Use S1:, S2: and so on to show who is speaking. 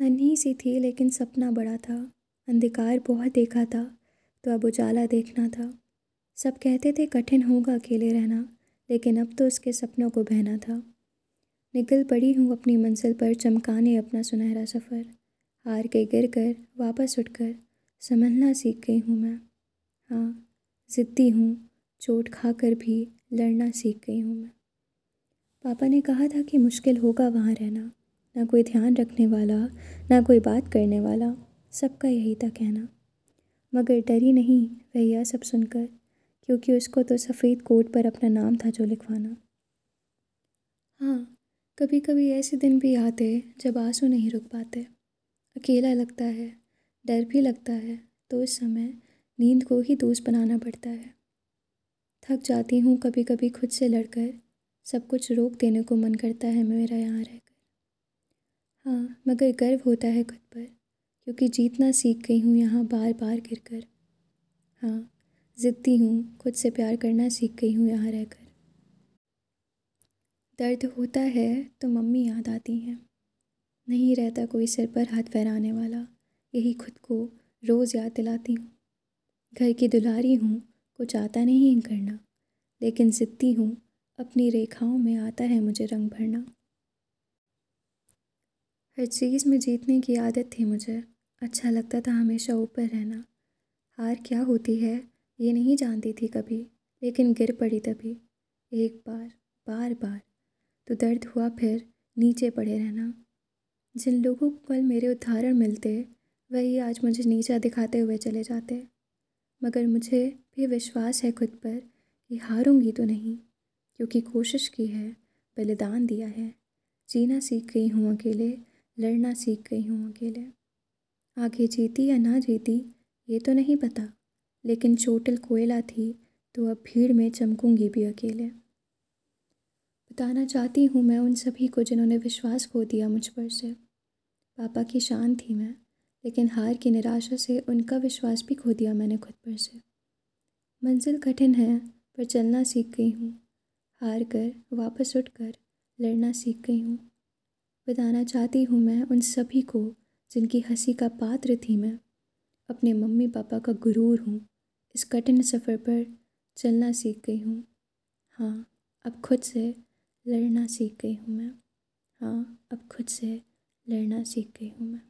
S1: नन्ही सी थी, लेकिन सपना बड़ा था। अंधकार बहुत देखा था तो अब उजाला देखना था। सब कहते थे कठिन होगा अकेले रहना, लेकिन अब तो उसके सपनों को बहना था। निकल पड़ी हूँ अपनी मंजिल पर, चमकाने अपना सुनहरा सफ़र। हार के गिर कर वापस उठकर, संभलना सीख गई हूँ मैं। हाँ ज़िद्दी हूँ, चोट खा कर भी लड़ना सीख गई हूँ मैं। पापा ने कहा था कि मुश्किल होगा वहाँ रहना। ना कोई ध्यान रखने वाला, ना कोई बात करने वाला, सबका यही था कहना। मगर डरी नहीं भैया सब सुनकर, क्योंकि उसको तो सफ़ेद कोट पर अपना नाम था जो लिखवाना। हाँ कभी कभी ऐसे दिन भी आते जब आँसू नहीं रुक पाते। अकेला लगता है, डर भी लगता है तो उस समय नींद को ही दोस्त बनाना पड़ता है। थक जाती हूँ कभी कभी खुद से लड़कर, सब कुछ रोक देने को मन करता है मेरा यहाँ रहकर। हाँ मगर गर्व होता है खुद पर, क्योंकि जीतना सीख गई हूँ यहाँ बार बार गिर कर हाँ ज़िद्दी हूँ, खुद से प्यार करना सीख गई हूँ यहाँ रहकर। दर्द होता है तो मम्मी याद आती हैं। नहीं रहता कोई सिर पर हाथ फहराने वाला, यही खुद को रोज़ याद दिलाती हूँ। घर की दुलारी हूँ, कुछ आता नहीं करना, लेकिन ज़िद्दी हूँ, अपनी रेखाओं में आता है मुझे रंग भरना। हर चीज़ में जीतने की आदत थी मुझे। अच्छा लगता था हमेशा ऊपर रहना। हार क्या होती है, ये नहीं जानती थी कभी, लेकिन गिर पड़ी तभी। एक बार बार बार। तो दर्द हुआ फिर नीचे पड़े रहना। जिन लोगों को कल मेरे उदाहरण मिलते, वही आज मुझे नीचा दिखाते हुए चले जाते। मगर मुझे भी विश्वास है खुद पर कि हारूँगी तो नहीं, क्योंकि कोशिश की है, बलिदान दिया है। जीना सीख गई हूँ अकेले लड़ना सीख गई हूँ अकेले। आगे जीती या ना जीती, ये तो नहीं पता। लेकिन चोटिल कोयला थी तो अब भीड़ में चमकूँगी भी अकेले। बताना चाहती हूँ मैं उन सभी को जिन्होंने विश्वास खो दिया मुझ पर से। पापा की शान थी मैं, लेकिन हार की निराशा से उनका विश्वास भी खो दिया मैंने खुद पर से। मंजिल कठिन है, पर चलना सीख गई हूँ। हार कर, वापस उठ कर लड़ना सीख गई हूँ। बताना चाहती हूँ मैं उन सभी को, जिनकी हँसी का पात्र थी मैं। अपने मम्मी पापा का गुरूर हूँ। इस कठिन सफ़र पर चलना सीख गई हूँ। हाँ अब खुद से लड़ना सीख गई हूँ मैं। हाँ अब खुद से लड़ना सीख गई हूँ मैं।